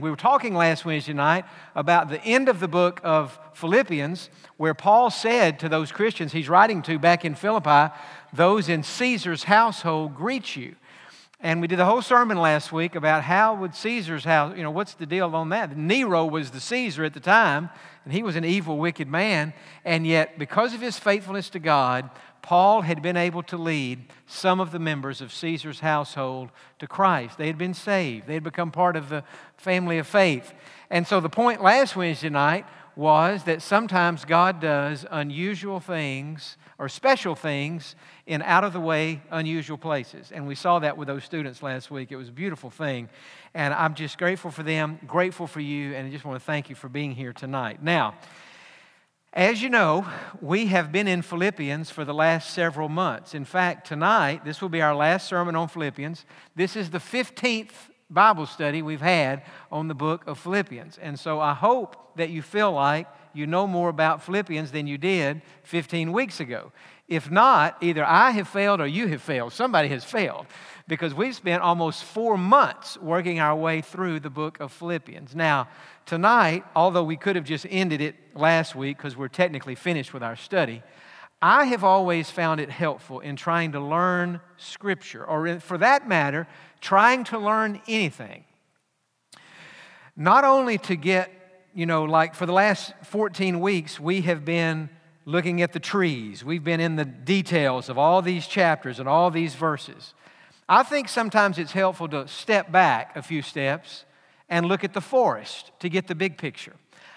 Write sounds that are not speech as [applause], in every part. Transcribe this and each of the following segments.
We were talking last Wednesday night about the end of the book of Philippians, where Paul said to those Christians he's writing to back in Philippi, those in Caesar's household greet you. And we did the whole sermon last week about how would Caesar's house, you know, what's the deal on that? Nero was the Caesar at the time, and he was an evil, wicked man. And yet, because of his faithfulness to God, Paul had been able to lead some of the members of Caesar's household to Christ. They had been saved, they had become part of the family of faith. And so the point last Wednesday night was that sometimes God does unusual things or special things in out of the way, unusual places. And we saw that with those students last week. It was a beautiful thing. And I'm just grateful for them, grateful for you, and I just want to thank you for being here tonight. Now, as you know, we have been in Philippians for the last several months. In fact, tonight, this will be our last sermon on Philippians. This is the 15th Bible study we've had on the book of Philippians. And so I hope that you feel like you know more about Philippians than you did 15 weeks ago. If not, either I have failed or you have failed. Somebody has failed because we've spent almost four months working our way through the book of Philippians. Now, tonight, although we could have just ended it last week because we're technically finished with our study, I have always found it helpful in trying to learn Scripture, or for that matter, trying to learn anything. Not only to get, you know, like for the last 14 weeks, we have been looking at the trees, we've been in the details of all these chapters and all these verses. I think sometimes it's helpful to step back a few steps and look at the forest to get the big picture.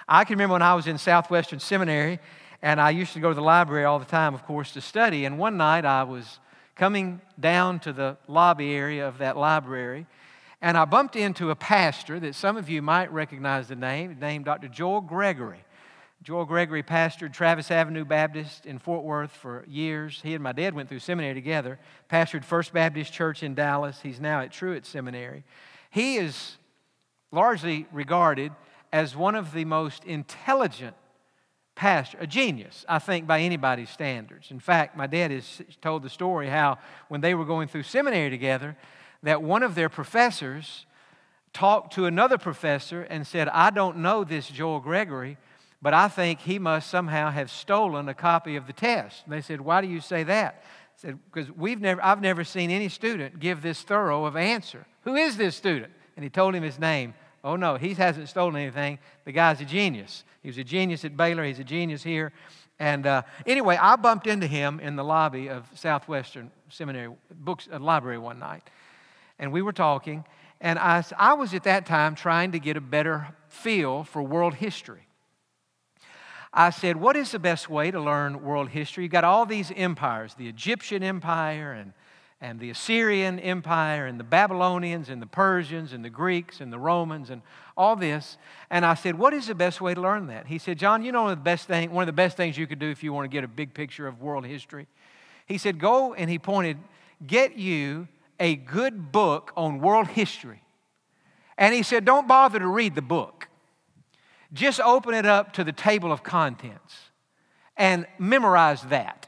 I can remember when I was in Southwestern Seminary, and I used to go to the library all the time, of course, to study. And one night I was coming down to the lobby area of that library, and I bumped into a pastor that some of you might recognize the name, named Dr. Joel Gregory. Joel Gregory pastored Travis Avenue Baptist in Fort Worth for years. He and my dad went through seminary together, pastored First Baptist Church in Dallas. He's now at Truett Seminary. He is largely regarded as one of the most intelligent pastor, a genius, I think, by anybody's standards. In fact, my dad has told the story how when they were going through seminary together, that one of their professors talked to another professor and said, I don't know this Joel Gregory, but I think he must somehow have stolen a copy of the test. And they said, Why do you say that? I said, Because we've never, I've never seen any student give this thorough of answer. Who is this student? And he told him his name. Oh, no, he hasn't stolen anything. The guy's a genius. He was a genius at Baylor, he's a genius here. And uh, anyway, I bumped into him in the lobby of Southwestern Seminary books uh, library one night, and we were talking. And I, I was at that time trying to get a better feel for world history. I said, What is the best way to learn world history? You've got all these empires the Egyptian Empire, and, and the Assyrian Empire, and the Babylonians, and the Persians, and the Greeks, and the Romans, and all this. And I said, What is the best way to learn that? He said, John, you know the best thing, one of the best things you could do if you want to get a big picture of world history? He said, Go, and he pointed, get you a good book on world history. And he said, Don't bother to read the book. Just open it up to the table of contents and memorize that.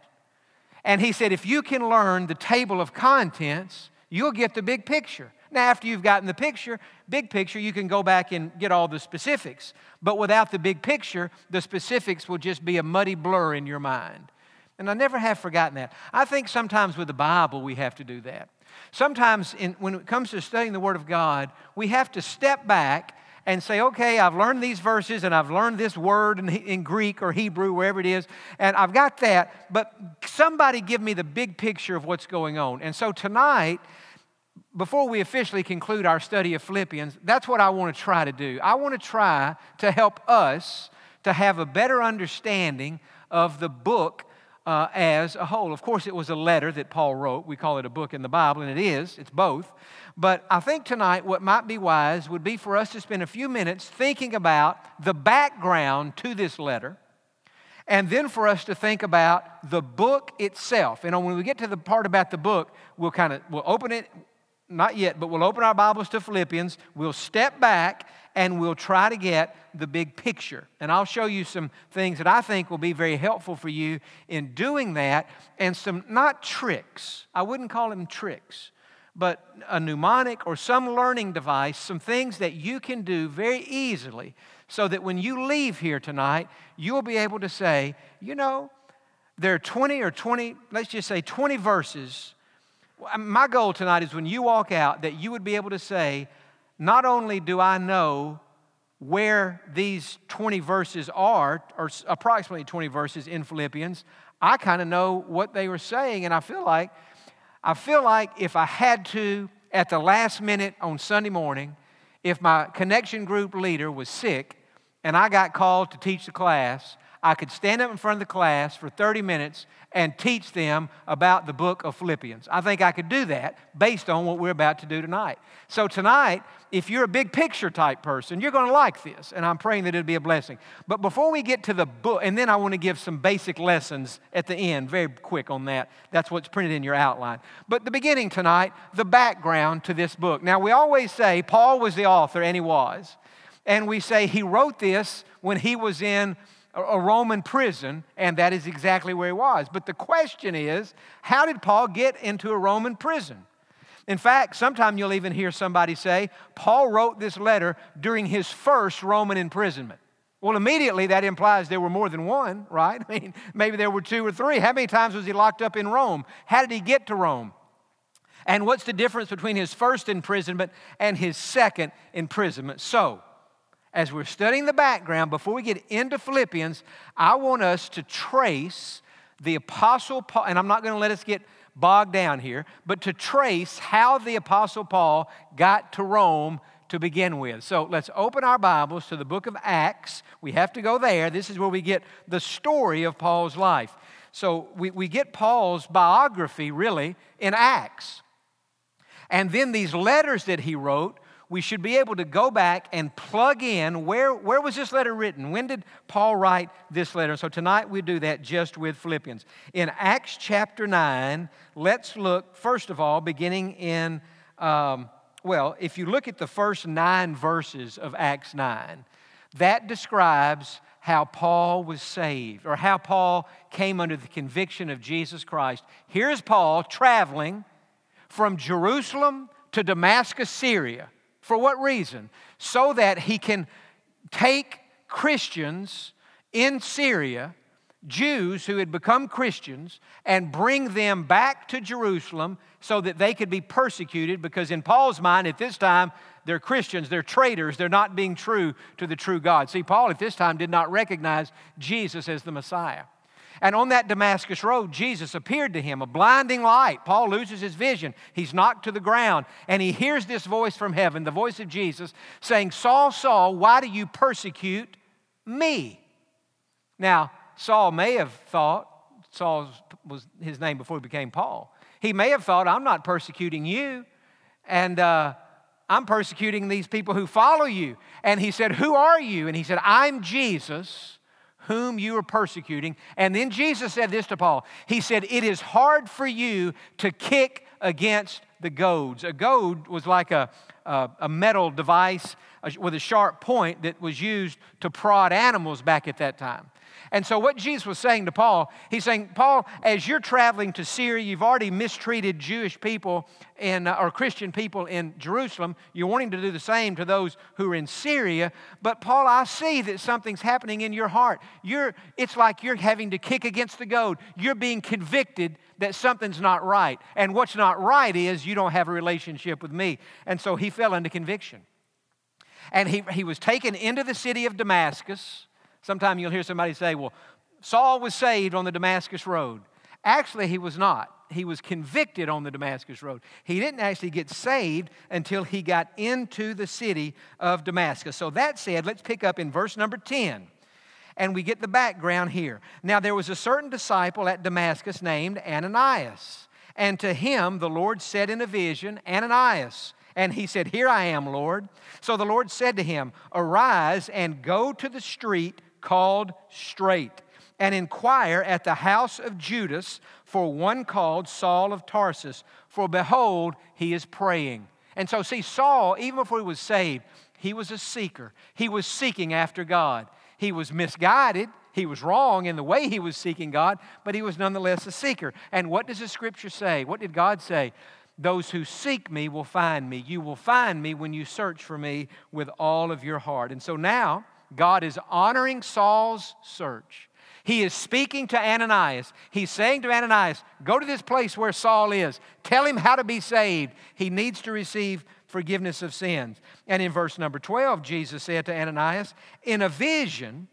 And he said, if you can learn the table of contents, you'll get the big picture. Now, after you've gotten the picture, big picture, you can go back and get all the specifics. But without the big picture, the specifics will just be a muddy blur in your mind. And I never have forgotten that. I think sometimes with the Bible, we have to do that. Sometimes in, when it comes to studying the Word of God, we have to step back and say, okay, I've learned these verses and I've learned this word in, in, Greek or Hebrew, wherever it is, and I've got that, but somebody give me the big picture of what's going on. And so tonight, before we officially conclude our study of Philippians, that's what I want to try to do. I want to try to help us to have a better understanding of the book uh, as a whole. Of course, it was a letter that Paul wrote. We call it a book in the Bible, and it is, it's both. But I think tonight what might be wise would be for us to spend a few minutes thinking about the background to this letter, and then for us to think about the book itself. Know, when we get to the part about the book, we'll kind of we'll open it, not yet, but we'll open our Bibles to Philippians. We'll step back and we'll try to get the big picture. And I'll show you some things that I think will be very helpful for you in doing that, and some not tricks. I wouldn't call them tricks, but a mnemonic or some learning device, some things that you can do very easily so that when you leave here tonight, you'll be able to say, you know, there are 20 or 20, let's just say 20 verses. My goal tonight is when you walk out, that you would be able to say, not only do I know where these 20 verses are, or approximately 20 verses in Philippians, I kind of know what they were saying, and I feel like I feel like if I had to at the last minute on Sunday morning, if my connection group leader was sick and I got called to teach the class, I could stand up in front of the class for 30 minutes and teach them about the book of Philippians. I think I could do that based on what we're about to do tonight. So, tonight, if you're a big picture type person, you're going to like this, and I'm praying that it'll be a blessing. But before we get to the book, and then I want to give some basic lessons at the end, very quick on that. That's what's printed in your outline. But the beginning tonight, the background to this book. Now, we always say Paul was the author, and he was. And we say he wrote this when he was in a Roman prison, and that is exactly where he was. But the question is, how did Paul get into a Roman prison? In fact, sometime you'll even hear somebody say, Paul wrote this letter during his first Roman imprisonment. Well, immediately that implies there were more than one, right? [laughs] I mean, maybe there were two or three. How many times was he locked up in Rome? How did he get to Rome? And what's the difference between his first imprisonment and his second imprisonment? So, as we're studying the background, before we get into Philippians, I want us to trace the Apostle Paul, and I'm not going to let us get bogged down here, but to trace how the Apostle Paul got to Rome to begin with. So let's open our Bibles to the book of Acts. We have to go there. This is where we get the story of Paul's life. So we, we get Paul's biography really in Acts. And then these letters that he wrote we should be able to go back and plug in where, where was this letter written? When did Paul write this letter? So tonight we do that just with Philippians. In Acts chapter 9, let's look, first of all, beginning in, um, well, if you look at the first nine verses of Acts 9, that describes how Paul was saved or how Paul came under the conviction of Jesus Christ. Here's Paul traveling from Jerusalem to Damascus, Syria. For what reason? So that he can take Christians in Syria, Jews who had become Christians, and bring them back to Jerusalem so that they could be persecuted because, in Paul's mind, at this time, they're Christians, they're traitors, they're not being true to the true God. See, Paul at this time did not recognize Jesus as the Messiah. And on that Damascus road, Jesus appeared to him, a blinding light. Paul loses his vision. He's knocked to the ground, and he hears this voice from heaven, the voice of Jesus, saying, Saul, Saul, why do you persecute me? Now, Saul may have thought, Saul was his name before he became Paul. He may have thought, I'm not persecuting you, and uh, I'm persecuting these people who follow you. And he said, Who are you? And he said, I'm Jesus whom you are persecuting. And then Jesus said this to Paul He said, It is hard for you to kick against the goads. A goad was like a, a, a metal device with a sharp point that was used to prod animals back at that time. And so, what Jesus was saying to Paul, he's saying, Paul, as you're traveling to Syria, you've already mistreated Jewish people in, uh, or Christian people in Jerusalem. You're wanting to do the same to those who are in Syria. But, Paul, I see that something's happening in your heart. You're, it's like you're having to kick against the goad. You're being convicted that something's not right. And what's not right is you don't have a relationship with me. And so, he fell into conviction. And he, he was taken into the city of Damascus. Sometime you'll hear somebody say, well, Saul was saved on the Damascus Road. Actually, he was not. He was convicted on the Damascus Road. He didn't actually get saved until he got into the city of Damascus. So, that said, let's pick up in verse number 10 and we get the background here. Now, there was a certain disciple at Damascus named Ananias, and to him the Lord said in a vision, Ananias. And he said, Here I am, Lord. So the Lord said to him, Arise and go to the street called Straight, and inquire at the house of Judas for one called Saul of Tarsus, for behold, he is praying. And so, see, Saul, even before he was saved, he was a seeker. He was seeking after God. He was misguided. He was wrong in the way he was seeking God, but he was nonetheless a seeker. And what does the scripture say? What did God say? Those who seek me will find me. You will find me when you search for me with all of your heart. And so now, God is honoring Saul's search. He is speaking to Ananias. He's saying to Ananias, Go to this place where Saul is. Tell him how to be saved. He needs to receive forgiveness of sins. And in verse number 12, Jesus said to Ananias, In a vision,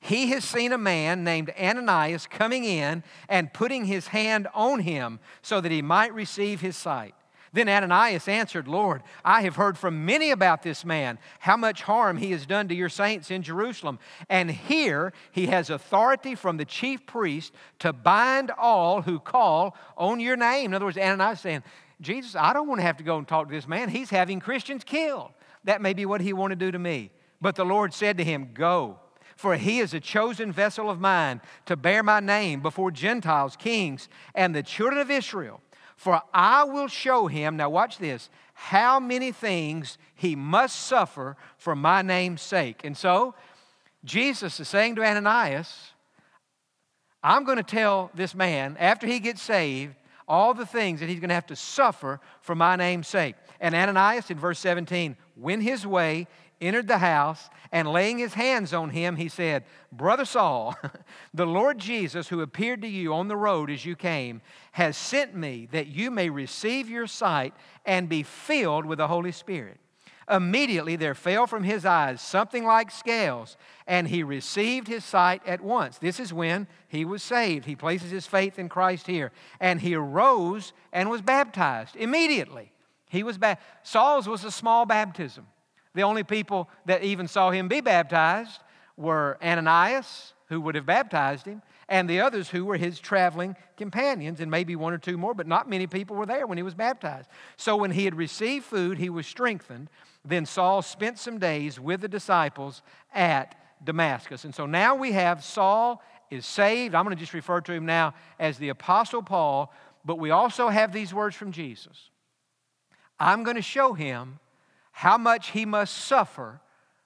he has seen a man named Ananias coming in and putting his hand on him so that he might receive his sight. Then Ananias answered, Lord, I have heard from many about this man, how much harm he has done to your saints in Jerusalem. And here he has authority from the chief priest to bind all who call on your name. In other words, Ananias saying, Jesus, I don't want to have to go and talk to this man. He's having Christians killed. That may be what he wanted to do to me. But the Lord said to him, Go for he is a chosen vessel of mine to bear my name before Gentiles, kings, and the children of Israel. For I will show him, now watch this, how many things he must suffer for my name's sake. And so, Jesus is saying to Ananias, I'm going to tell this man, after he gets saved, all the things that he's going to have to suffer for my name's sake. And Ananias, in verse 17, went his way entered the house, and laying his hands on him, he said, Brother Saul, [laughs] the Lord Jesus, who appeared to you on the road as you came, has sent me that you may receive your sight and be filled with the Holy Spirit. Immediately there fell from his eyes something like scales, and he received his sight at once. This is when he was saved. He places his faith in Christ here. And he arose and was baptized. Immediately, he was baptized. Saul's was a small baptism. The only people that even saw him be baptized were Ananias, who would have baptized him, and the others who were his traveling companions, and maybe one or two more, but not many people were there when he was baptized. So when he had received food, he was strengthened. Then Saul spent some days with the disciples at Damascus. And so now we have Saul is saved. I'm going to just refer to him now as the Apostle Paul, but we also have these words from Jesus I'm going to show him how much he must suffer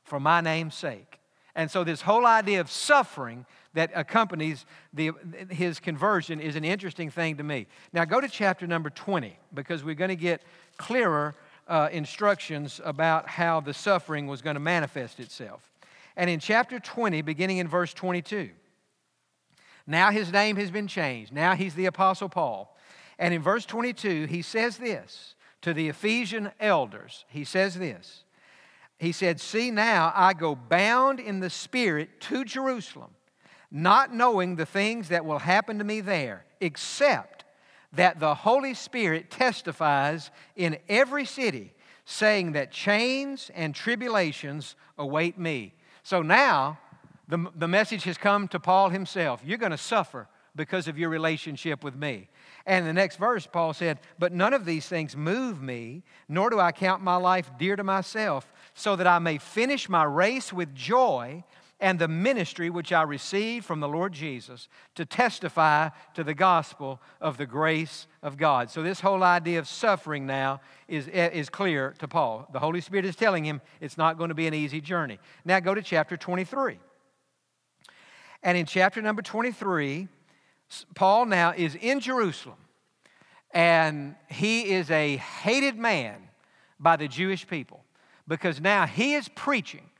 for my name's sake. And so, this whole idea of suffering that accompanies the, his conversion is an interesting thing to me. Now, go to chapter number 20 because we're going to get clearer uh, instructions about how the suffering was going to manifest itself. And in chapter 20, beginning in verse 22, now his name has been changed. Now he's the Apostle Paul. And in verse 22, he says this to the Ephesian elders, he says this. He said, See, now I go bound in the Spirit to Jerusalem, not knowing the things that will happen to me there, except that the Holy Spirit testifies in every city, saying that chains and tribulations await me. So now the, the message has come to Paul himself. You're going to suffer because of your relationship with me. And the next verse, Paul said, But none of these things move me, nor do I count my life dear to myself, so that I may finish my race with joy and the ministry which I received from the Lord Jesus to testify to the gospel of the grace of God. So, this whole idea of suffering now is, is clear to Paul. The Holy Spirit is telling him it's not going to be an easy journey. Now, go to chapter 23. And in chapter number 23, Paul now is in Jerusalem, and he is a hated man by the Jewish people because now he is preaching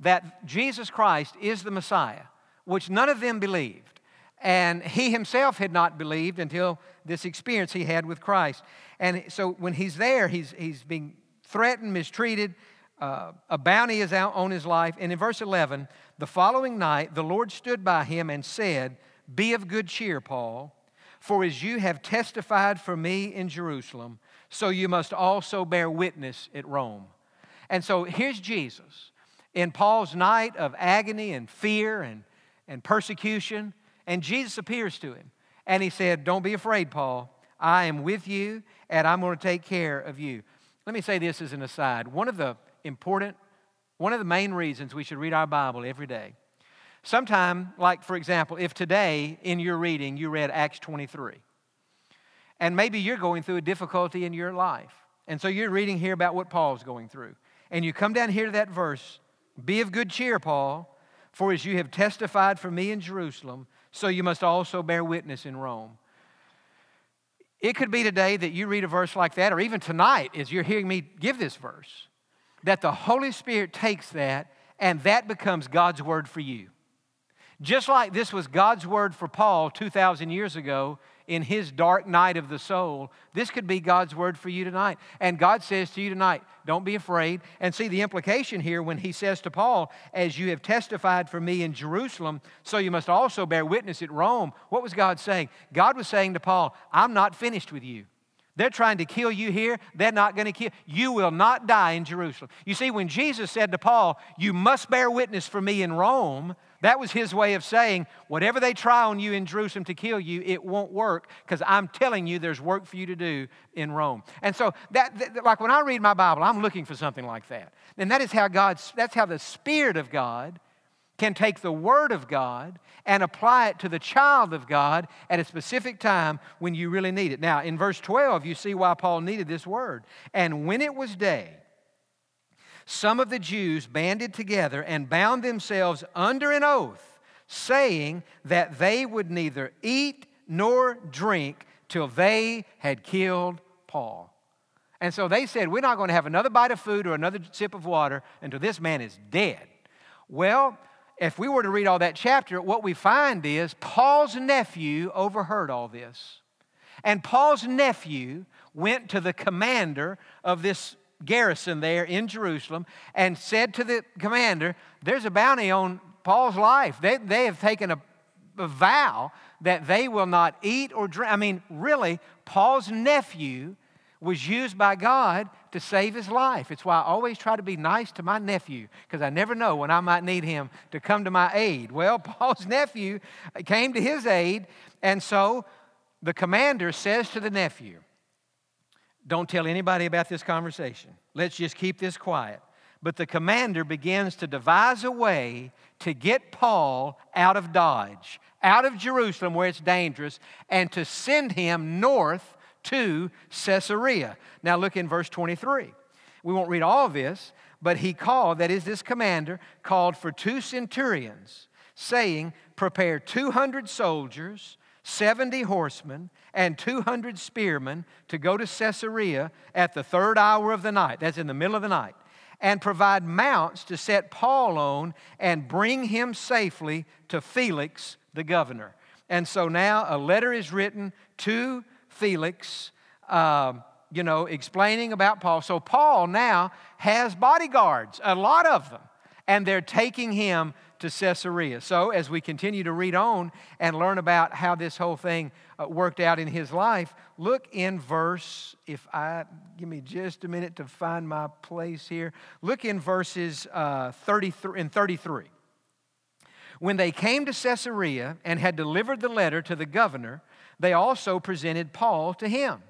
that Jesus Christ is the Messiah, which none of them believed. And he himself had not believed until this experience he had with Christ. And so when he's there, he's, he's being threatened, mistreated. Uh, a bounty is out on his life. And in verse 11, the following night, the Lord stood by him and said, be of good cheer, Paul, for as you have testified for me in Jerusalem, so you must also bear witness at Rome. And so here's Jesus in Paul's night of agony and fear and, and persecution, and Jesus appears to him. And he said, Don't be afraid, Paul. I am with you, and I'm going to take care of you. Let me say this as an aside. One of the important, one of the main reasons we should read our Bible every day Sometime, like for example, if today in your reading you read Acts 23, and maybe you're going through a difficulty in your life, and so you're reading here about what Paul's going through, and you come down here to that verse Be of good cheer, Paul, for as you have testified for me in Jerusalem, so you must also bear witness in Rome. It could be today that you read a verse like that, or even tonight as you're hearing me give this verse, that the Holy Spirit takes that and that becomes God's word for you. Just like this was God's word for Paul 2,000 years ago in his dark night of the soul, this could be God's word for you tonight. And God says to you tonight, don't be afraid. And see the implication here when he says to Paul, As you have testified for me in Jerusalem, so you must also bear witness at Rome. What was God saying? God was saying to Paul, I'm not finished with you. They're trying to kill you here. They're not going to kill. You You will not die in Jerusalem. You see, when Jesus said to Paul, You must bear witness for me in Rome, that was his way of saying, whatever they try on you in Jerusalem to kill you, it won't work because I'm telling you there's work for you to do in Rome. And so that, that, like when I read my Bible, I'm looking for something like that. And that is how God, that's how the Spirit of God can take the Word of God and apply it to the child of God at a specific time when you really need it. Now, in verse 12, you see why Paul needed this word. And when it was day, some of the Jews banded together and bound themselves under an oath, saying that they would neither eat nor drink till they had killed Paul. And so they said, We're not going to have another bite of food or another sip of water until this man is dead. Well, if we were to read all that chapter, what we find is Paul's nephew overheard all this. And Paul's nephew went to the commander of this garrison there in Jerusalem and said to the commander, There's a bounty on Paul's life. They, they have taken a, a vow that they will not eat or drink. I mean, really, Paul's nephew was used by God to save his life. It's why I always try to be nice to my nephew because I never know when I might need him to come to my aid. Well, [laughs] Paul's nephew came to his aid, and so the commander says to the nephew, don't tell anybody about this conversation. Let's just keep this quiet. But the commander begins to devise a way to get Paul out of Dodge, out of Jerusalem where it's dangerous, and to send him north to Caesarea. Now look in verse 23. We won't read all of this, but he called, that is, this commander, called for two centurions, saying, Prepare 200 soldiers 70 horsemen and 200 spearmen to go to Caesarea at the third hour of the night. That's in the middle of the night. And provide mounts to set Paul on and bring him safely to Felix the governor. And so now a letter is written to Felix, uh, you know, explaining about Paul. So Paul now has bodyguards, a lot of them, and they're taking him to Caesarea. So, as we continue to read on and learn about how this whole thing worked out in his life, look in verse, if I give me just a minute to find my place here, look in verses uh, 33 and 33. When they came to Caesarea and had delivered the letter to the governor, they also presented Paul to him.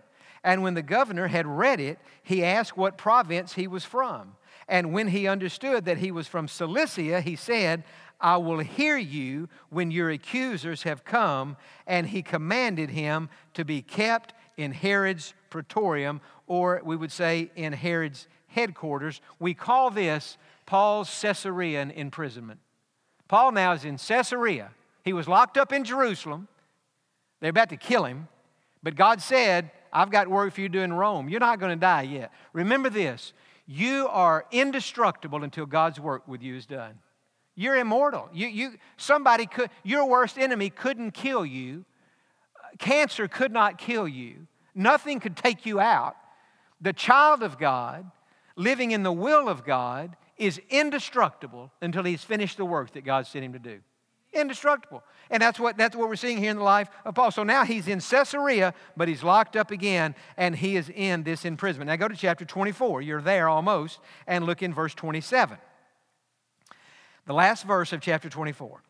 And when the governor had read it, he asked what province he was from. And when he understood that he was from Cilicia, he said, I will hear you when your accusers have come. And he commanded him to be kept in Herod's praetorium, or we would say in Herod's headquarters. We call this Paul's Caesarean imprisonment. Paul now is in Caesarea. He was locked up in Jerusalem. They're about to kill him. But God said, I've got work for you to do in Rome. You're not going to die yet. Remember this you are indestructible until God's work with you is done. You're immortal. You, you, somebody could, your worst enemy couldn't kill you. Cancer could not kill you. Nothing could take you out. The child of God, living in the will of God, is indestructible until he's finished the work that God sent him to do. Indestructible. And that's what, that's what we're seeing here in the life of Paul. So now he's in Caesarea, but he's locked up again, and he is in this imprisonment. Now go to chapter 24. You're there almost, and look in verse 27. The last verse of chapter 24.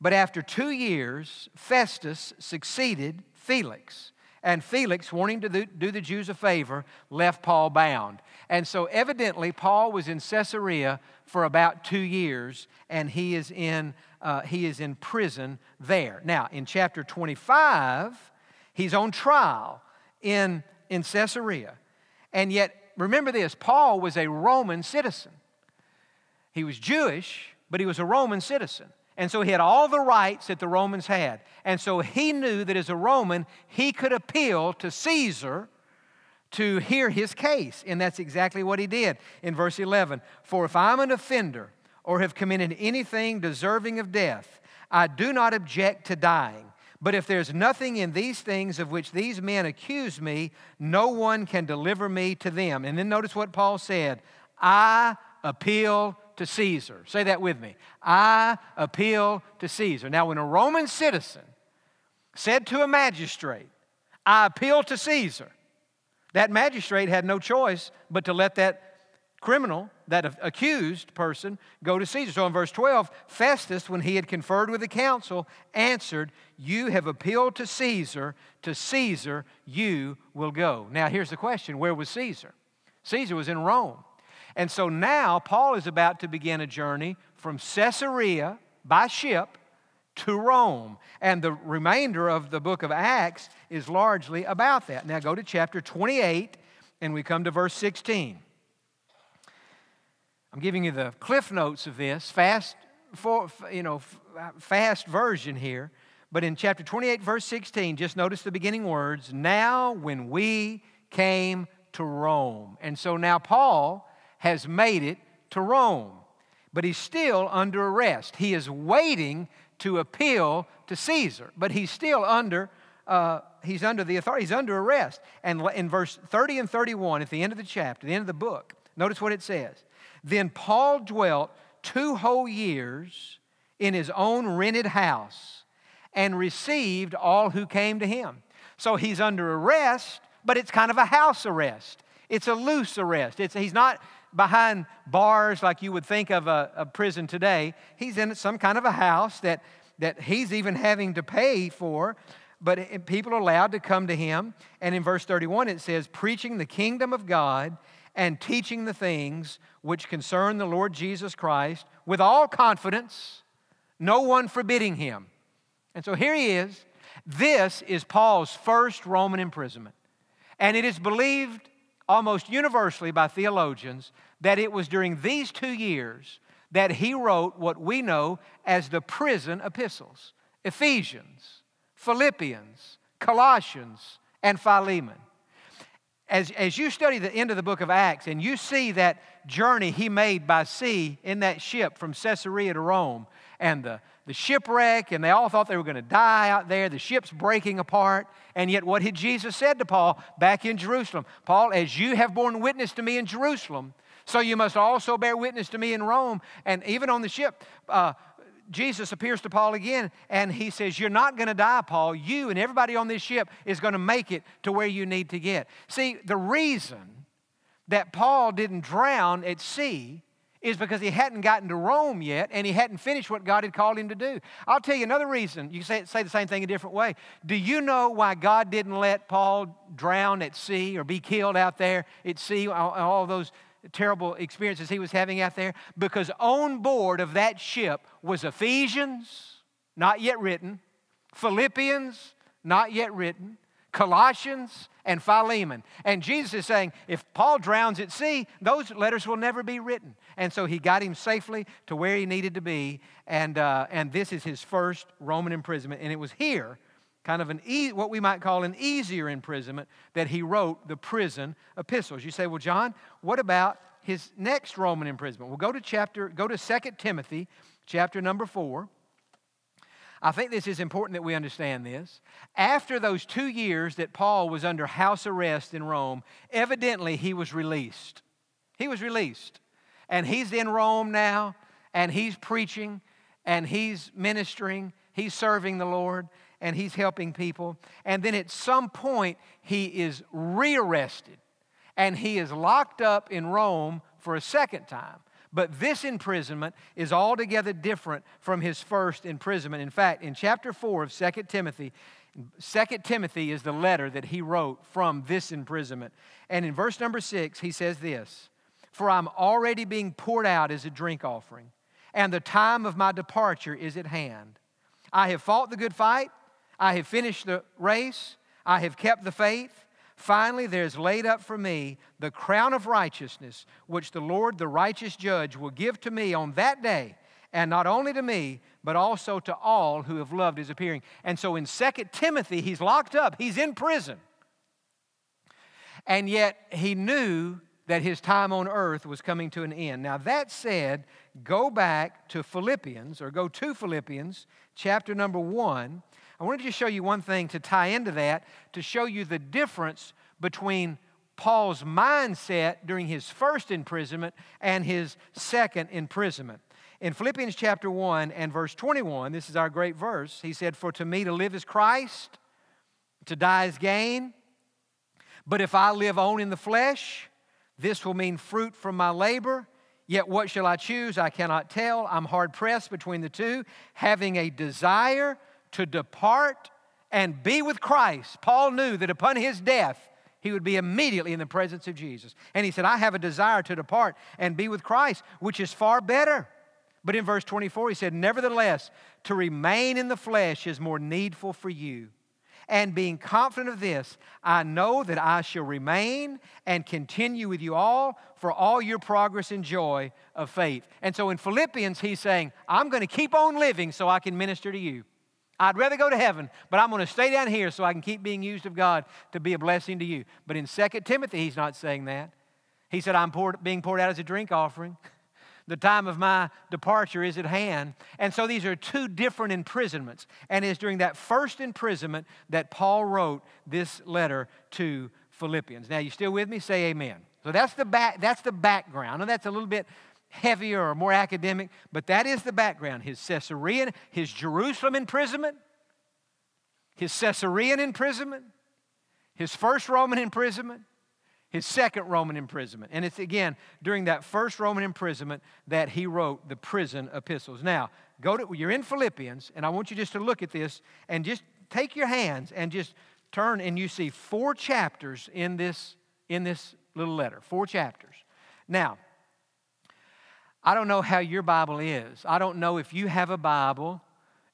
But after two years, Festus succeeded Felix. And Felix, wanting to do the Jews a favor, left Paul bound. And so, evidently, Paul was in Caesarea for about two years, and he is in uh, he is in prison there. Now, in chapter 25, he's on trial in, in Caesarea. And yet, remember this Paul was a Roman citizen. He was Jewish, but he was a Roman citizen. And so he had all the rights that the Romans had. And so he knew that as a Roman, he could appeal to Caesar to hear his case. And that's exactly what he did in verse 11. For if I'm an offender or have committed anything deserving of death, I do not object to dying. But if there's nothing in these things of which these men accuse me, no one can deliver me to them. And then notice what Paul said I appeal to Caesar. Say that with me. I appeal to Caesar. Now, when a Roman citizen said to a magistrate, I appeal to Caesar, that magistrate had no choice but to let that criminal, that accused person, go to Caesar. So in verse 12, Festus, when he had conferred with the council, answered, You have appealed to Caesar, to Caesar you will go. Now here's the question where was Caesar? Caesar was in Rome. And so now Paul is about to begin a journey from Caesarea by ship to Rome. And the remainder of the book of Acts is largely about that. Now go to chapter 28 and we come to verse 16. I'm giving you the cliff notes of this, fast, for, you know, fast version here. But in chapter 28, verse 16, just notice the beginning words Now, when we came to Rome. And so now Paul has made it to Rome, but he's still under arrest. He is waiting to appeal to Caesar, but he's still under. Uh, he's under the authority, he's under arrest. And in verse 30 and 31, at the end of the chapter, the end of the book, notice what it says. Then Paul dwelt two whole years in his own rented house and received all who came to him. So he's under arrest, but it's kind of a house arrest. It's a loose arrest. It's, he's not behind bars like you would think of a, a prison today. He's in some kind of a house that, that he's even having to pay for but people are allowed to come to him. And in verse 31, it says, preaching the kingdom of God and teaching the things which concern the Lord Jesus Christ with all confidence, no one forbidding him. And so here he is. This is Paul's first Roman imprisonment. And it is believed almost universally by theologians that it was during these two years that he wrote what we know as the prison epistles Ephesians, Philippians, Colossians, and Philemon. As, as you study the end of the book of Acts and you see that journey he made by sea in that ship from Caesarea to Rome and the, the shipwreck, and they all thought they were going to die out there, the ship's breaking apart. And yet, what had Jesus said to Paul back in Jerusalem? Paul, as you have borne witness to me in Jerusalem, so you must also bear witness to me in Rome. And even on the ship, uh, Jesus appears to Paul again and he says, You're not going to die, Paul. You and everybody on this ship is going to make it to where you need to get. See, the reason that Paul didn't drown at sea is because he hadn't gotten to Rome yet and he hadn't finished what God had called him to do. I'll tell you another reason. You say, say the same thing a different way. Do you know why God didn't let Paul drown at sea or be killed out there at sea, all, all those terrible experiences he was having out there because on board of that ship was Ephesians, not yet written, Philippians, not yet written, Colossians, and Philemon. And Jesus is saying, if Paul drowns at sea, those letters will never be written. And so he got him safely to where he needed to be. And, uh, and this is his first Roman imprisonment. And it was here kind of an e- what we might call an easier imprisonment that he wrote the prison epistles. You say, well, John, what about his next Roman imprisonment? Well, go to chapter, go to 2 Timothy, chapter number 4. I think this is important that we understand this. After those two years that Paul was under house arrest in Rome, evidently he was released. He was released. And he's in Rome now, and he's preaching, and he's ministering, he's serving the Lord and he's helping people. And then at some point, he is rearrested and he is locked up in Rome for a second time. But this imprisonment is altogether different from his first imprisonment. In fact, in chapter 4 of 2 Timothy, 2 Timothy is the letter that he wrote from this imprisonment. And in verse number 6, he says this For I'm already being poured out as a drink offering, and the time of my departure is at hand. I have fought the good fight. I have finished the race, I have kept the faith. Finally, there is laid up for me the crown of righteousness, which the Lord, the righteous judge, will give to me on that day, and not only to me, but also to all who have loved his appearing. And so in 2 Timothy, he's locked up, he's in prison. And yet he knew that his time on earth was coming to an end. Now, that said, go back to Philippians, or go to Philippians, chapter number one. I wanted to show you one thing to tie into that, to show you the difference between Paul's mindset during his first imprisonment and his second imprisonment. In Philippians chapter 1 and verse 21, this is our great verse, he said, For to me to live is Christ, to die is gain. But if I live on in the flesh, this will mean fruit from my labor. Yet what shall I choose? I cannot tell. I'm hard pressed between the two, having a desire to depart and be with Christ. Paul knew that upon his death, he would be immediately in the presence of Jesus. And he said, I have a desire to depart and be with Christ, which is far better. But in verse 24, he said, Nevertheless, to remain in the flesh is more needful for you. And being confident of this, I know that I shall remain and continue with you all for all your progress and joy of faith. And so in Philippians, he's saying, I'm going to keep on living so I can minister to you. I'd rather go to heaven, but I'm going to stay down here so I can keep being used of God to be a blessing to you. But in 2 Timothy, he's not saying that. He said, I'm poured, being poured out as a drink offering. [laughs] The time of my departure is at hand. And so these are two different imprisonments. And it's during that first imprisonment that Paul wrote this letter to Philippians. Now, you still with me? Say amen. So that's the, back, that's the background. And that's a little bit heavier or more academic, but that is the background. His Caesarean, his Jerusalem imprisonment, his Caesarean imprisonment, his first Roman imprisonment, his second Roman imprisonment. And it's again during that first Roman imprisonment that he wrote the prison epistles. Now, go to you're in Philippians, and I want you just to look at this and just take your hands and just turn and you see four chapters in this in this little letter. Four chapters. Now, I don't know how your Bible is. I don't know if you have a Bible.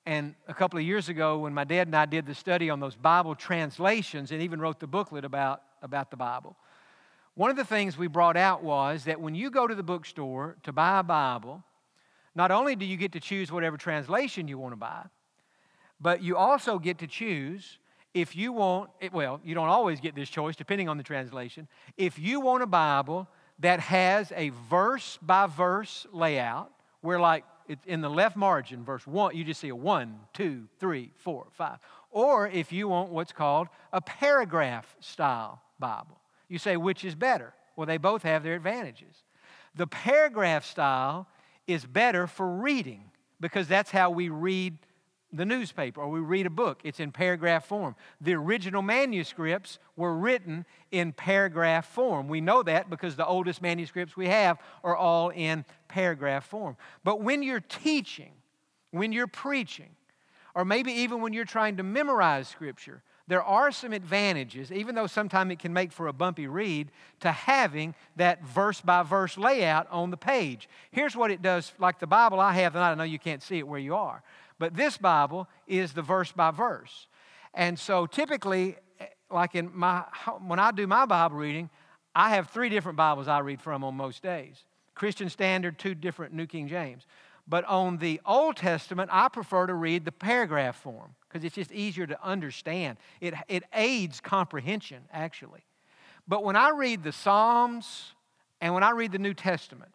And a couple of years ago, when my dad and I did the study on those Bible translations and even wrote the booklet about, about the Bible, one of the things we brought out was that when you go to the bookstore to buy a Bible, not only do you get to choose whatever translation you want to buy, but you also get to choose if you want, well, you don't always get this choice depending on the translation. If you want a Bible that has a verse by verse layout, where like in the left margin, verse one, you just see a one, two, three, four, five. Or if you want what's called a paragraph style Bible. You say, which is better? Well, they both have their advantages. The paragraph style is better for reading because that's how we read the newspaper or we read a book. It's in paragraph form. The original manuscripts were written in paragraph form. We know that because the oldest manuscripts we have are all in paragraph form. But when you're teaching, when you're preaching, or maybe even when you're trying to memorize Scripture, there are some advantages, even though sometimes it can make for a bumpy read, to having that verse by verse layout on the page. Here's what it does like the Bible I have, and I know you can't see it where you are, but this Bible is the verse by verse. And so typically, like in my, when I do my Bible reading, I have three different Bibles I read from on most days Christian Standard, two different New King James. But on the Old Testament, I prefer to read the paragraph form because it's just easier to understand. It, it aids comprehension, actually. But when I read the Psalms and when I read the New Testament,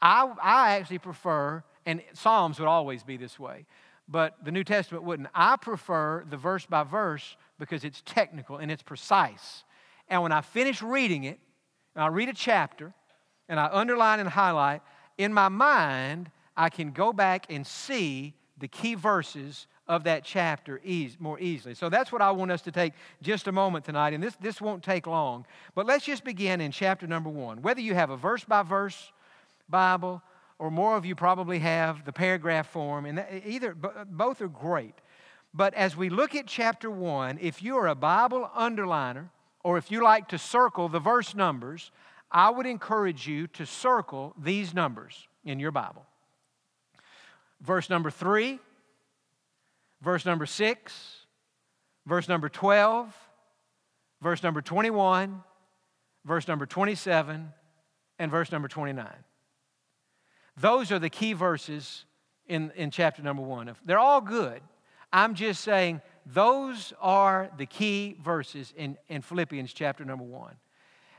I, I actually prefer, and Psalms would always be this way, but the New Testament wouldn't. I prefer the verse by verse because it's technical and it's precise. And when I finish reading it, and I read a chapter, and I underline and highlight, in my mind, I can go back and see the key verses of that chapter ease, more easily. So that's what I want us to take just a moment tonight, and this, this won't take long. But let's just begin in chapter number one. Whether you have a verse by verse Bible, or more of you probably have the paragraph form, and either uh, both are great. But as we look at chapter one, if you are a Bible underliner, or if you like to circle the verse numbers, I would encourage you to circle these numbers in your Bible verse number 3, verse number 6, verse number 12, verse number 21, verse number 27, and verse number 29. Those are the key verses in, in chapter number one. They're all good. I'm just saying those are the key verses in, in Philippians chapter number one.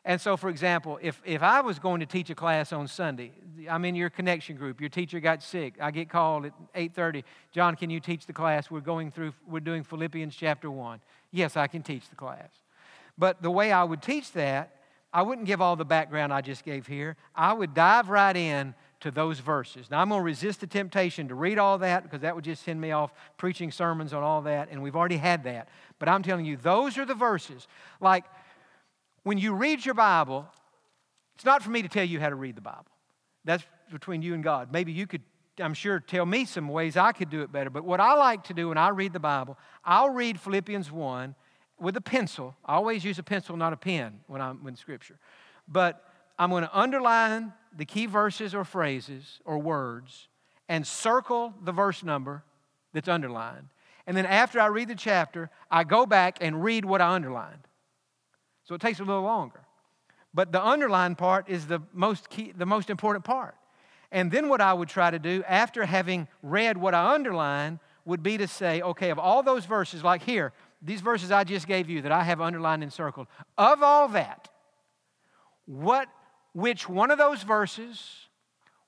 And so, for example, if, if I was going to teach a class on Sunday, I'm in your connection group, your teacher got sick, I get called at 8.30, John, can you teach the class? We're going through, we're doing Philippians chapter 1. Yes, I can teach the class. But the way I would teach that, I wouldn't give all the background I just gave here. I would dive right in to those verses. Now, I'm going to resist the temptation to read all that because that would just send me off preaching sermons on all that, and we've already had that. But I'm telling you, those are the verses. Like, when you read your Bible, it's not for me to tell you how to read the Bible. That's between you and God. Maybe you could, I'm sure, tell me some ways I could do it better. But what I like to do when I read the Bible, I'll read Philippians 1 with a pencil. I always use a pencil, not a pen, when I'm in Scripture. But I'm going to underline the key verses or phrases or words and circle the verse number that's underlined. And then after I read the chapter, I go back and read what I underlined. So it takes a little longer. But the underlined part is the most, key, the most important part. And then what I would try to do after having read what I underlined would be to say, okay, of all those verses, like here, these verses I just gave you that I have underlined and circled, of all that, what, which one of those verses,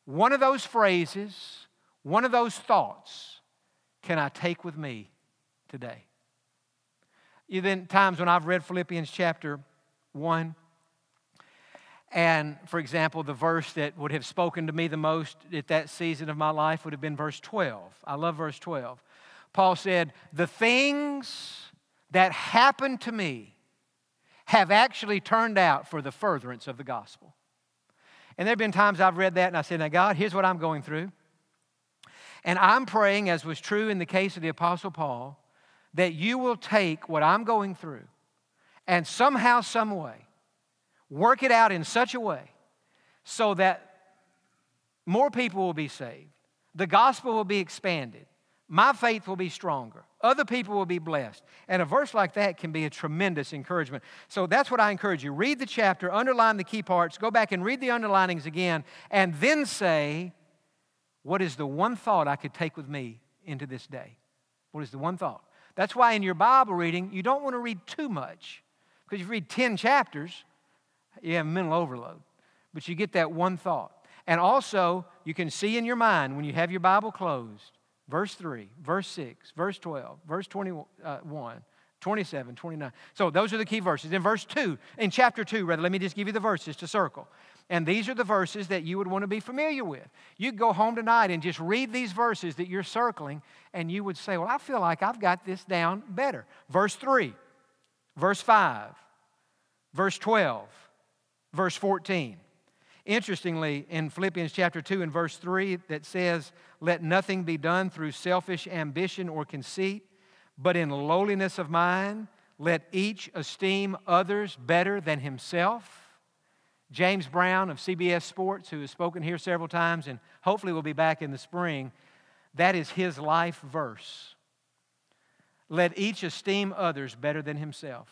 one of those phrases, one of those thoughts can I take with me today? You then times when I've read Philippians chapter 1, and for example, the verse that would have spoken to me the most at that season of my life would have been verse 12. I love verse 12. Paul said, The things that happened to me have actually turned out for the furtherance of the gospel. And there have been times I've read that and I said, Now, God, here's what I'm going through. And I'm praying, as was true in the case of the Apostle Paul, that you will take what I'm going through and somehow, some way, work it out in such a way so that more people will be saved, the gospel will be expanded, my faith will be stronger, other people will be blessed. And a verse like that can be a tremendous encouragement. So that's what I encourage you. Read the chapter, underline the key parts, go back and read the underlinings again, and then say, What is the one thought I could take with me into this day? What is the one thought? That's why in your Bible reading, you don't want to read too much. Because you read 10 chapters, you have mental overload. But you get that one thought. And also, you can see in your mind when you have your Bible closed, verse 3, verse 6, verse 12, verse 21, uh, 27, 29. So those are the key verses. In verse 2, in chapter 2, rather, let me just give you the verses to circle. And these are the verses that you would want to be familiar with. You go home tonight and just read these verses that you're circling, and you would say, Well, I feel like I've got this down better. Verse 3, verse 5, verse 12, verse 14. Interestingly, in Philippians chapter 2 and verse 3, that says, Let nothing be done through selfish ambition or conceit, but in lowliness of mind, let each esteem others better than himself. James Brown of CBS Sports, who has spoken here several times and hopefully will be back in the spring, that is his life verse. Let each esteem others better than himself.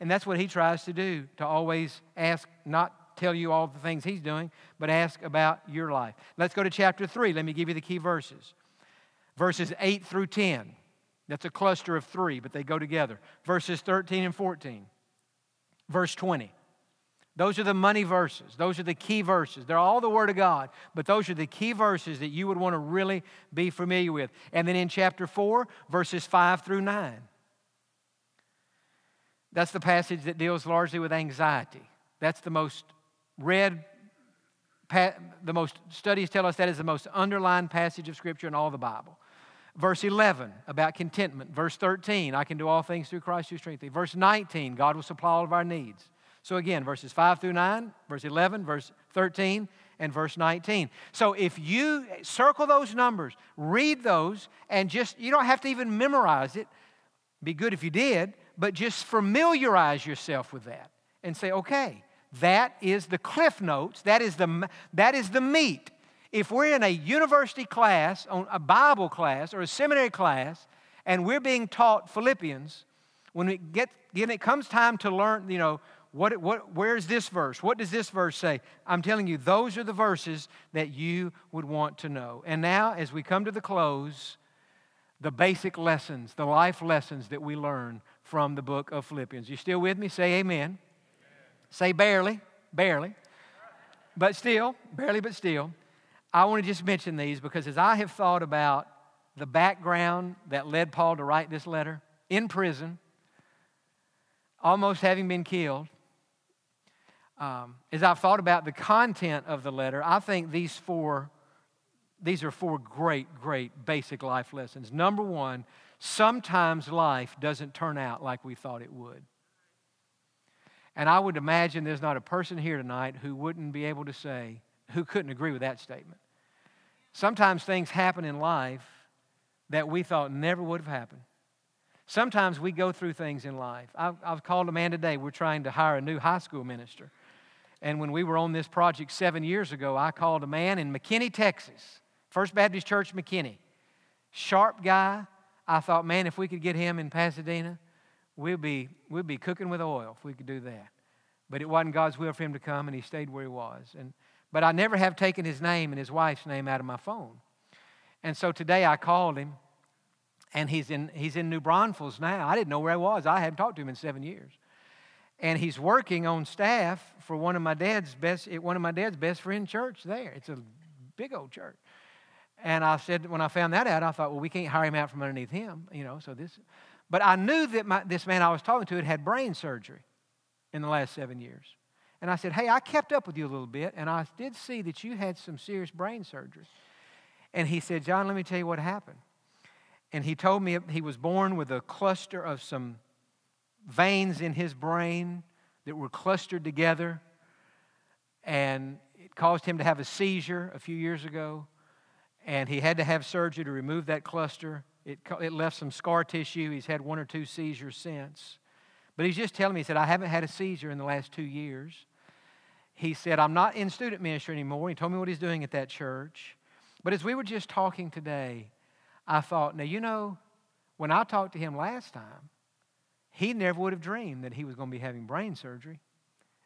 And that's what he tries to do, to always ask, not tell you all the things he's doing, but ask about your life. Let's go to chapter 3. Let me give you the key verses. Verses 8 through 10. That's a cluster of three, but they go together. Verses 13 and 14. Verse 20. Those are the money verses. Those are the key verses. They're all the Word of God, but those are the key verses that you would want to really be familiar with. And then in chapter 4, verses 5 through 9. That's the passage that deals largely with anxiety. That's the most read, the most studies tell us that is the most underlined passage of Scripture in all the Bible. Verse 11 about contentment. Verse 13, I can do all things through Christ who strengthens me. Verse 19, God will supply all of our needs. So again, verses 5 through 9, verse 11, verse 13, and verse 19. So if you circle those numbers, read those, and just, you don't have to even memorize it. Be good if you did, but just familiarize yourself with that and say, okay, that is the cliff notes, that is the, that is the meat. If we're in a university class, on a Bible class, or a seminary class, and we're being taught Philippians, when it, get, when it comes time to learn, you know, What, what, where's this verse? What does this verse say? I'm telling you, those are the verses that you would want to know. And now, as we come to the close, the basic lessons, the life lessons that we learn from the book of Philippians. You still with me? Say amen. Say barely, barely. But still, barely but still. I want to just mention these because as I have thought about the background that led Paul to write this letter in prison, almost having been killed, um, as I've thought about the content of the letter, I think these four, these are four great, great basic life lessons. Number one, sometimes life doesn't turn out like we thought it would. And I would imagine there's not a person here tonight who wouldn't be able to say, who couldn't agree with that statement. Sometimes things happen in life that we thought never would have happened. Sometimes we go through things in life. I've, I've, called a man today. We're trying to hire a new high school minister. And when we were on this project seven years ago, I called a man in McKinney, Texas, First Baptist Church, McKinney. Sharp guy. I thought, man, if we could get him in Pasadena, we'd be, we'd be cooking with oil if we could do that. But it wasn't God's will for him to come, and he stayed where he was. And, but I never have taken his name and his wife's name out of my phone. And so today I called him and he's in, he's in New Braunfels now. I didn't know where he was. I hadn't talked to him in seven years. And he's working on staff for one of my dad's best, one of my dad's best friend church there. It's a big old church. And I said, when I found that out, I thought, well, we can't hire him out from underneath him, you know, so this. But I knew that my, this man I was talking to had had brain surgery in the last seven years. And I said, hey, I kept up with you a little bit, and I did see that you had some serious brain surgery. And he said, John, let me tell you what happened and he told me he was born with a cluster of some veins in his brain that were clustered together, and it caused him to have a seizure a few years ago, and he had to have surgery to remove that cluster. It, it left some scar tissue. He's had one or two seizures since. But he's just telling me, he said, I haven't had a seizure in the last two years. He said, I'm not in student ministry anymore. He told me what he's doing at that church. But as we were just talking today, I thought, now, you know, when I talked to him last time, he never would have dreamed that he was going to be having brain surgery.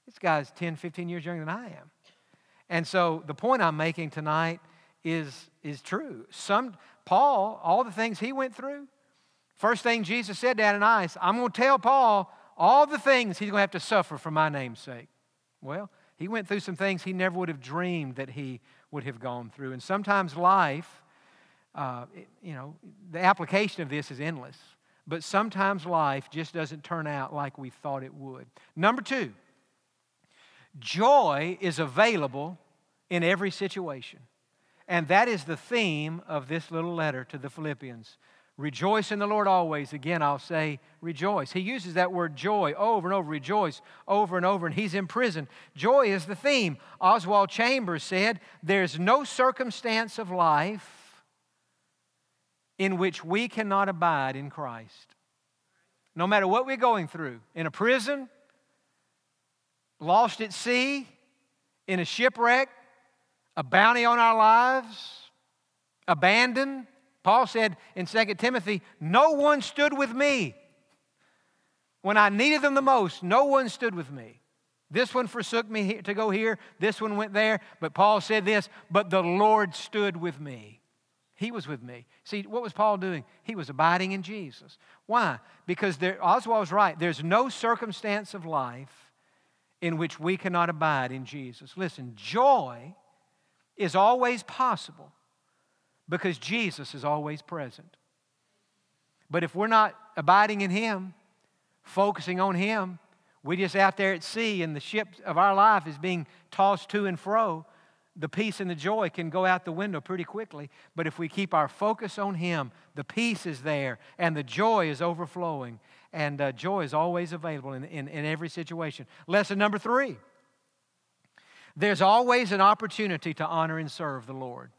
This guy's 10, 15 years younger than I am. And so the point I'm making tonight is, is true. Some, Paul, all the things he went through, first thing Jesus said to Ananias, I'm going to tell Paul all the things he's going to have to suffer for my name's sake. Well, he went through some things he never would have dreamed that he would have gone through. And sometimes life uh, you know, the application of this is endless. But sometimes life just doesn't turn out like we thought it would. Number two, joy is available in every situation. And that is the theme of this little letter to the Philippians. Rejoice in the Lord always. Again, I'll say rejoice. He uses that word joy over and over, rejoice over and over, and he's in prison. Joy is the theme. Oswald Chambers said, There's no circumstance of life in which we cannot abide in Christ. No matter what we're going through, in a prison, lost at sea, in a shipwreck, a bounty on our lives, abandoned. Paul said in 2 Timothy, No one stood with me. When I needed them the most, no one stood with me. This one forsook me to go here, this one went there, but Paul said this, but the Lord stood with me. He was with me. See, what was Paul doing? He was abiding in Jesus. Why? Because there, Oswald's right. There's no circumstance of life in which we cannot abide in Jesus. Listen, joy is always possible because Jesus is always present. But if we're not abiding in Him, focusing on Him, we're just out there at sea and the ship of our life is being tossed to and fro the peace and the joy can go out the window pretty quickly. But if we keep our focus on Him, the peace is there and the joy is overflowing. And uh, joy is always available in, in, in every situation. Lesson number three there's always an opportunity to honor and serve the Lord.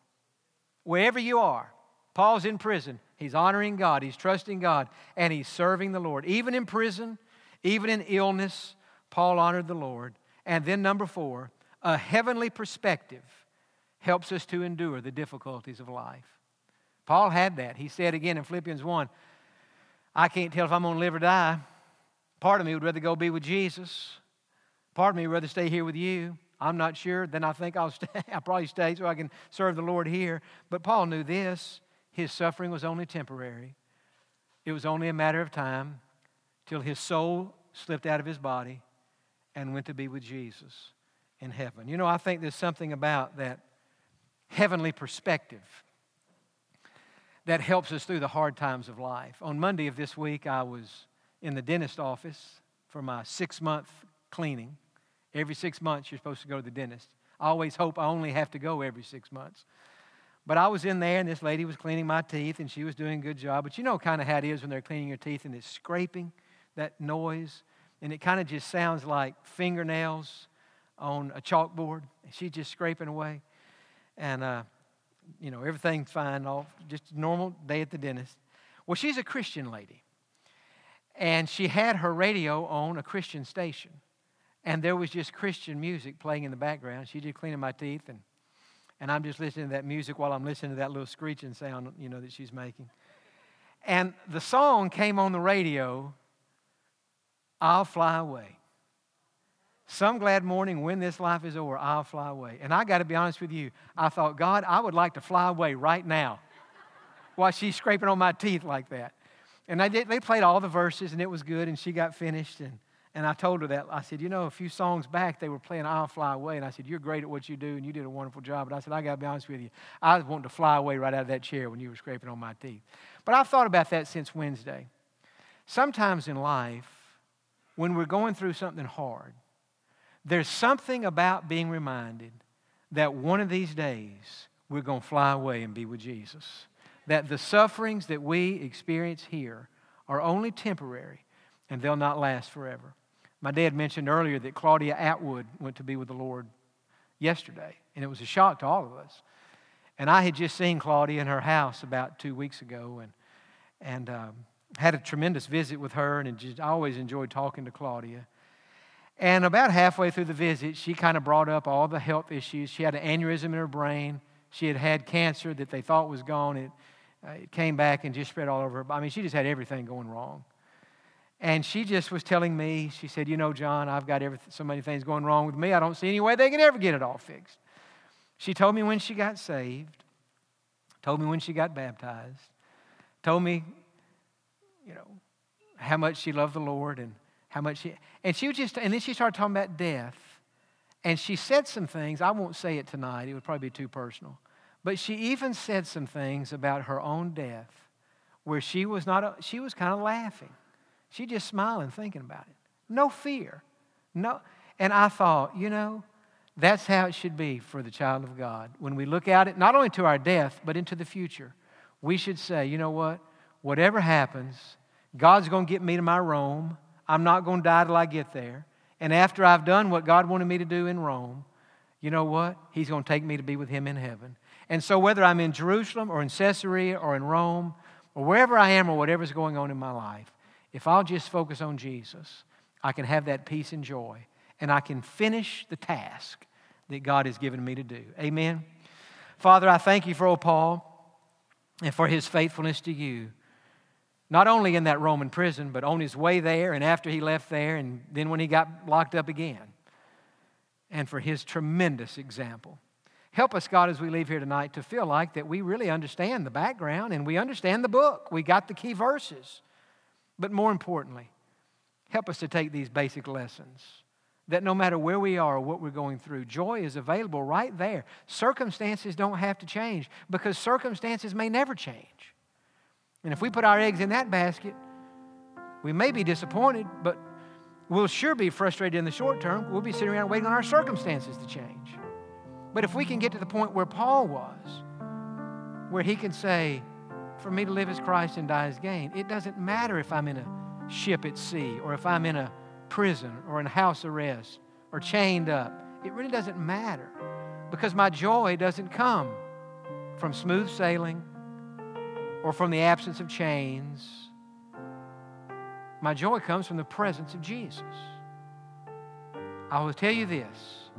Wherever you are, Paul's in prison. He's honoring God, he's trusting God, and he's serving the Lord. Even in prison, even in illness, Paul honored the Lord. And then, number four, a heavenly perspective helps us to endure the difficulties of life. Paul had that. He said again in Philippians 1 I can't tell if I'm going to live or die. Part of me would rather go be with Jesus. Part of me would rather stay here with you. I'm not sure. Then I think I'll [laughs] stay. I'll probably stay so I can serve the Lord here. But Paul knew this his suffering was only temporary, it was only a matter of time till his soul slipped out of his body and went to be with Jesus in heaven. You know, I think there's something about that heavenly perspective that helps us through the hard times of life. On Monday of this week, I was in the dentist office for my six month cleaning. Every six months, you're supposed to go to the dentist. I always hope I only have to go every six months. But I was in there, and this lady was cleaning my teeth, and she was doing a good job. But you know kind of how it is when they're cleaning your teeth, and it's scraping, that noise, and it kind of just sounds like fingernails on a chalkboard. She's just scraping away. And, uh, you know, everything's fine, all just normal day at the dentist. Well, she's a Christian lady. And she had her radio on a Christian station and there was just Christian music playing in the background. She just cleaning my teeth, and, and I'm just listening to that music while I'm listening to that little screeching sound, you know, that she's making. And the song came on the radio, I'll Fly Away. Some glad morning when this life is over, I'll fly away. And I got to be honest with you, I thought, God, I would like to fly away right now [laughs] while she's scraping on my teeth like that. And I did, they played all the verses, and it was good, and she got finished. And and I told her that. I said, you know, a few songs back, they were playing I'll Fly Away. And I said, you're great at what you do, and you did a wonderful job. But I said, I got to be honest with you. I was wanting to fly away right out of that chair when you were scraping on my teeth. But I've thought about that since Wednesday. Sometimes in life, when we're going through something hard, there's something about being reminded that one of these days we're going to fly away and be with Jesus. That the sufferings that we experience here are only temporary and they'll not last forever. My dad mentioned earlier that Claudia Atwood went to be with the Lord yesterday, and it was a shock to all of us. And I had just seen Claudia in her house about two weeks ago, and, and um, had a tremendous visit with her, and just, I always enjoyed talking to Claudia. And about halfway through the visit, she kind of brought up all the health issues. She had an aneurysm in her brain. She had had cancer that they thought was gone. It, uh, it came back and just spread all over her. I mean, she just had everything going wrong. And she just was telling me, she said, You know, John, I've got so many things going wrong with me. I don't see any way they can ever get it all fixed. She told me when she got saved, told me when she got baptized, told me, you know, how much she loved the Lord and how much she, and she was just, and then she started talking about death. And she said some things, I won't say it tonight, it would probably be too personal. But she even said some things about her own death where she was not, she was kind of laughing. She just smiling, thinking about it. No fear. No. And I thought, you know, that's how it should be for the child of God. When we look out it, not only to our death, but into the future, we should say, you know what? Whatever happens, God's going to get me to my Rome. I'm not going to die till I get there. And after I've done what God wanted me to do in Rome, you know what? He's going to take me to be with Him in heaven. And so, whether I'm in Jerusalem or in Caesarea or in Rome or wherever I am or whatever's going on in my life, if I'll just focus on Jesus, I can have that peace and joy, and I can finish the task that God has given me to do. Amen. Father, I thank you for old Paul and for his faithfulness to you. Not only in that Roman prison, but on his way there and after he left there, and then when he got locked up again. And for his tremendous example. Help us, God, as we leave here tonight to feel like that we really understand the background and we understand the book. We got the key verses. But more importantly, help us to take these basic lessons that no matter where we are or what we're going through, joy is available right there. Circumstances don't have to change because circumstances may never change. And if we put our eggs in that basket, we may be disappointed, but we'll sure be frustrated in the short term. We'll be sitting around waiting on our circumstances to change. But if we can get to the point where Paul was, where he can say, for me to live as Christ and die as gain. It doesn't matter if I'm in a ship at sea or if I'm in a prison or in house arrest or chained up. It really doesn't matter because my joy doesn't come from smooth sailing or from the absence of chains. My joy comes from the presence of Jesus. I will tell you this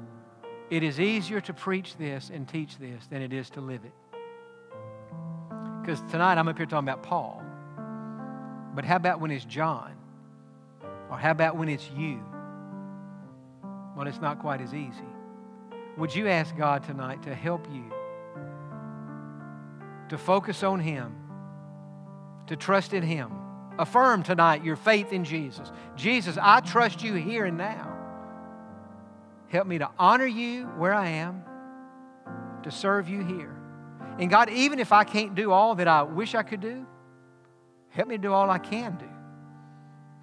it is easier to preach this and teach this than it is to live it. Because tonight I'm up here talking about Paul. But how about when it's John? Or how about when it's you? Well, it's not quite as easy. Would you ask God tonight to help you to focus on Him, to trust in Him? Affirm tonight your faith in Jesus. Jesus, I trust you here and now. Help me to honor you where I am, to serve you here. And God, even if I can't do all that I wish I could do, help me to do all I can do.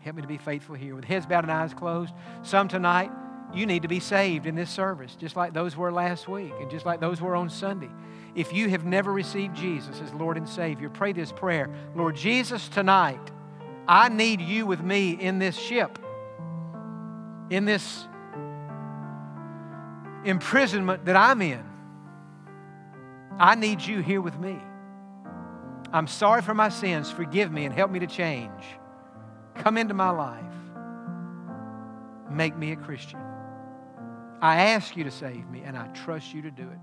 Help me to be faithful here. With heads bowed and eyes closed, some tonight, you need to be saved in this service, just like those were last week and just like those were on Sunday. If you have never received Jesus as Lord and Savior, pray this prayer Lord Jesus, tonight, I need you with me in this ship, in this imprisonment that I'm in. I need you here with me. I'm sorry for my sins. Forgive me and help me to change. Come into my life. Make me a Christian. I ask you to save me, and I trust you to do it.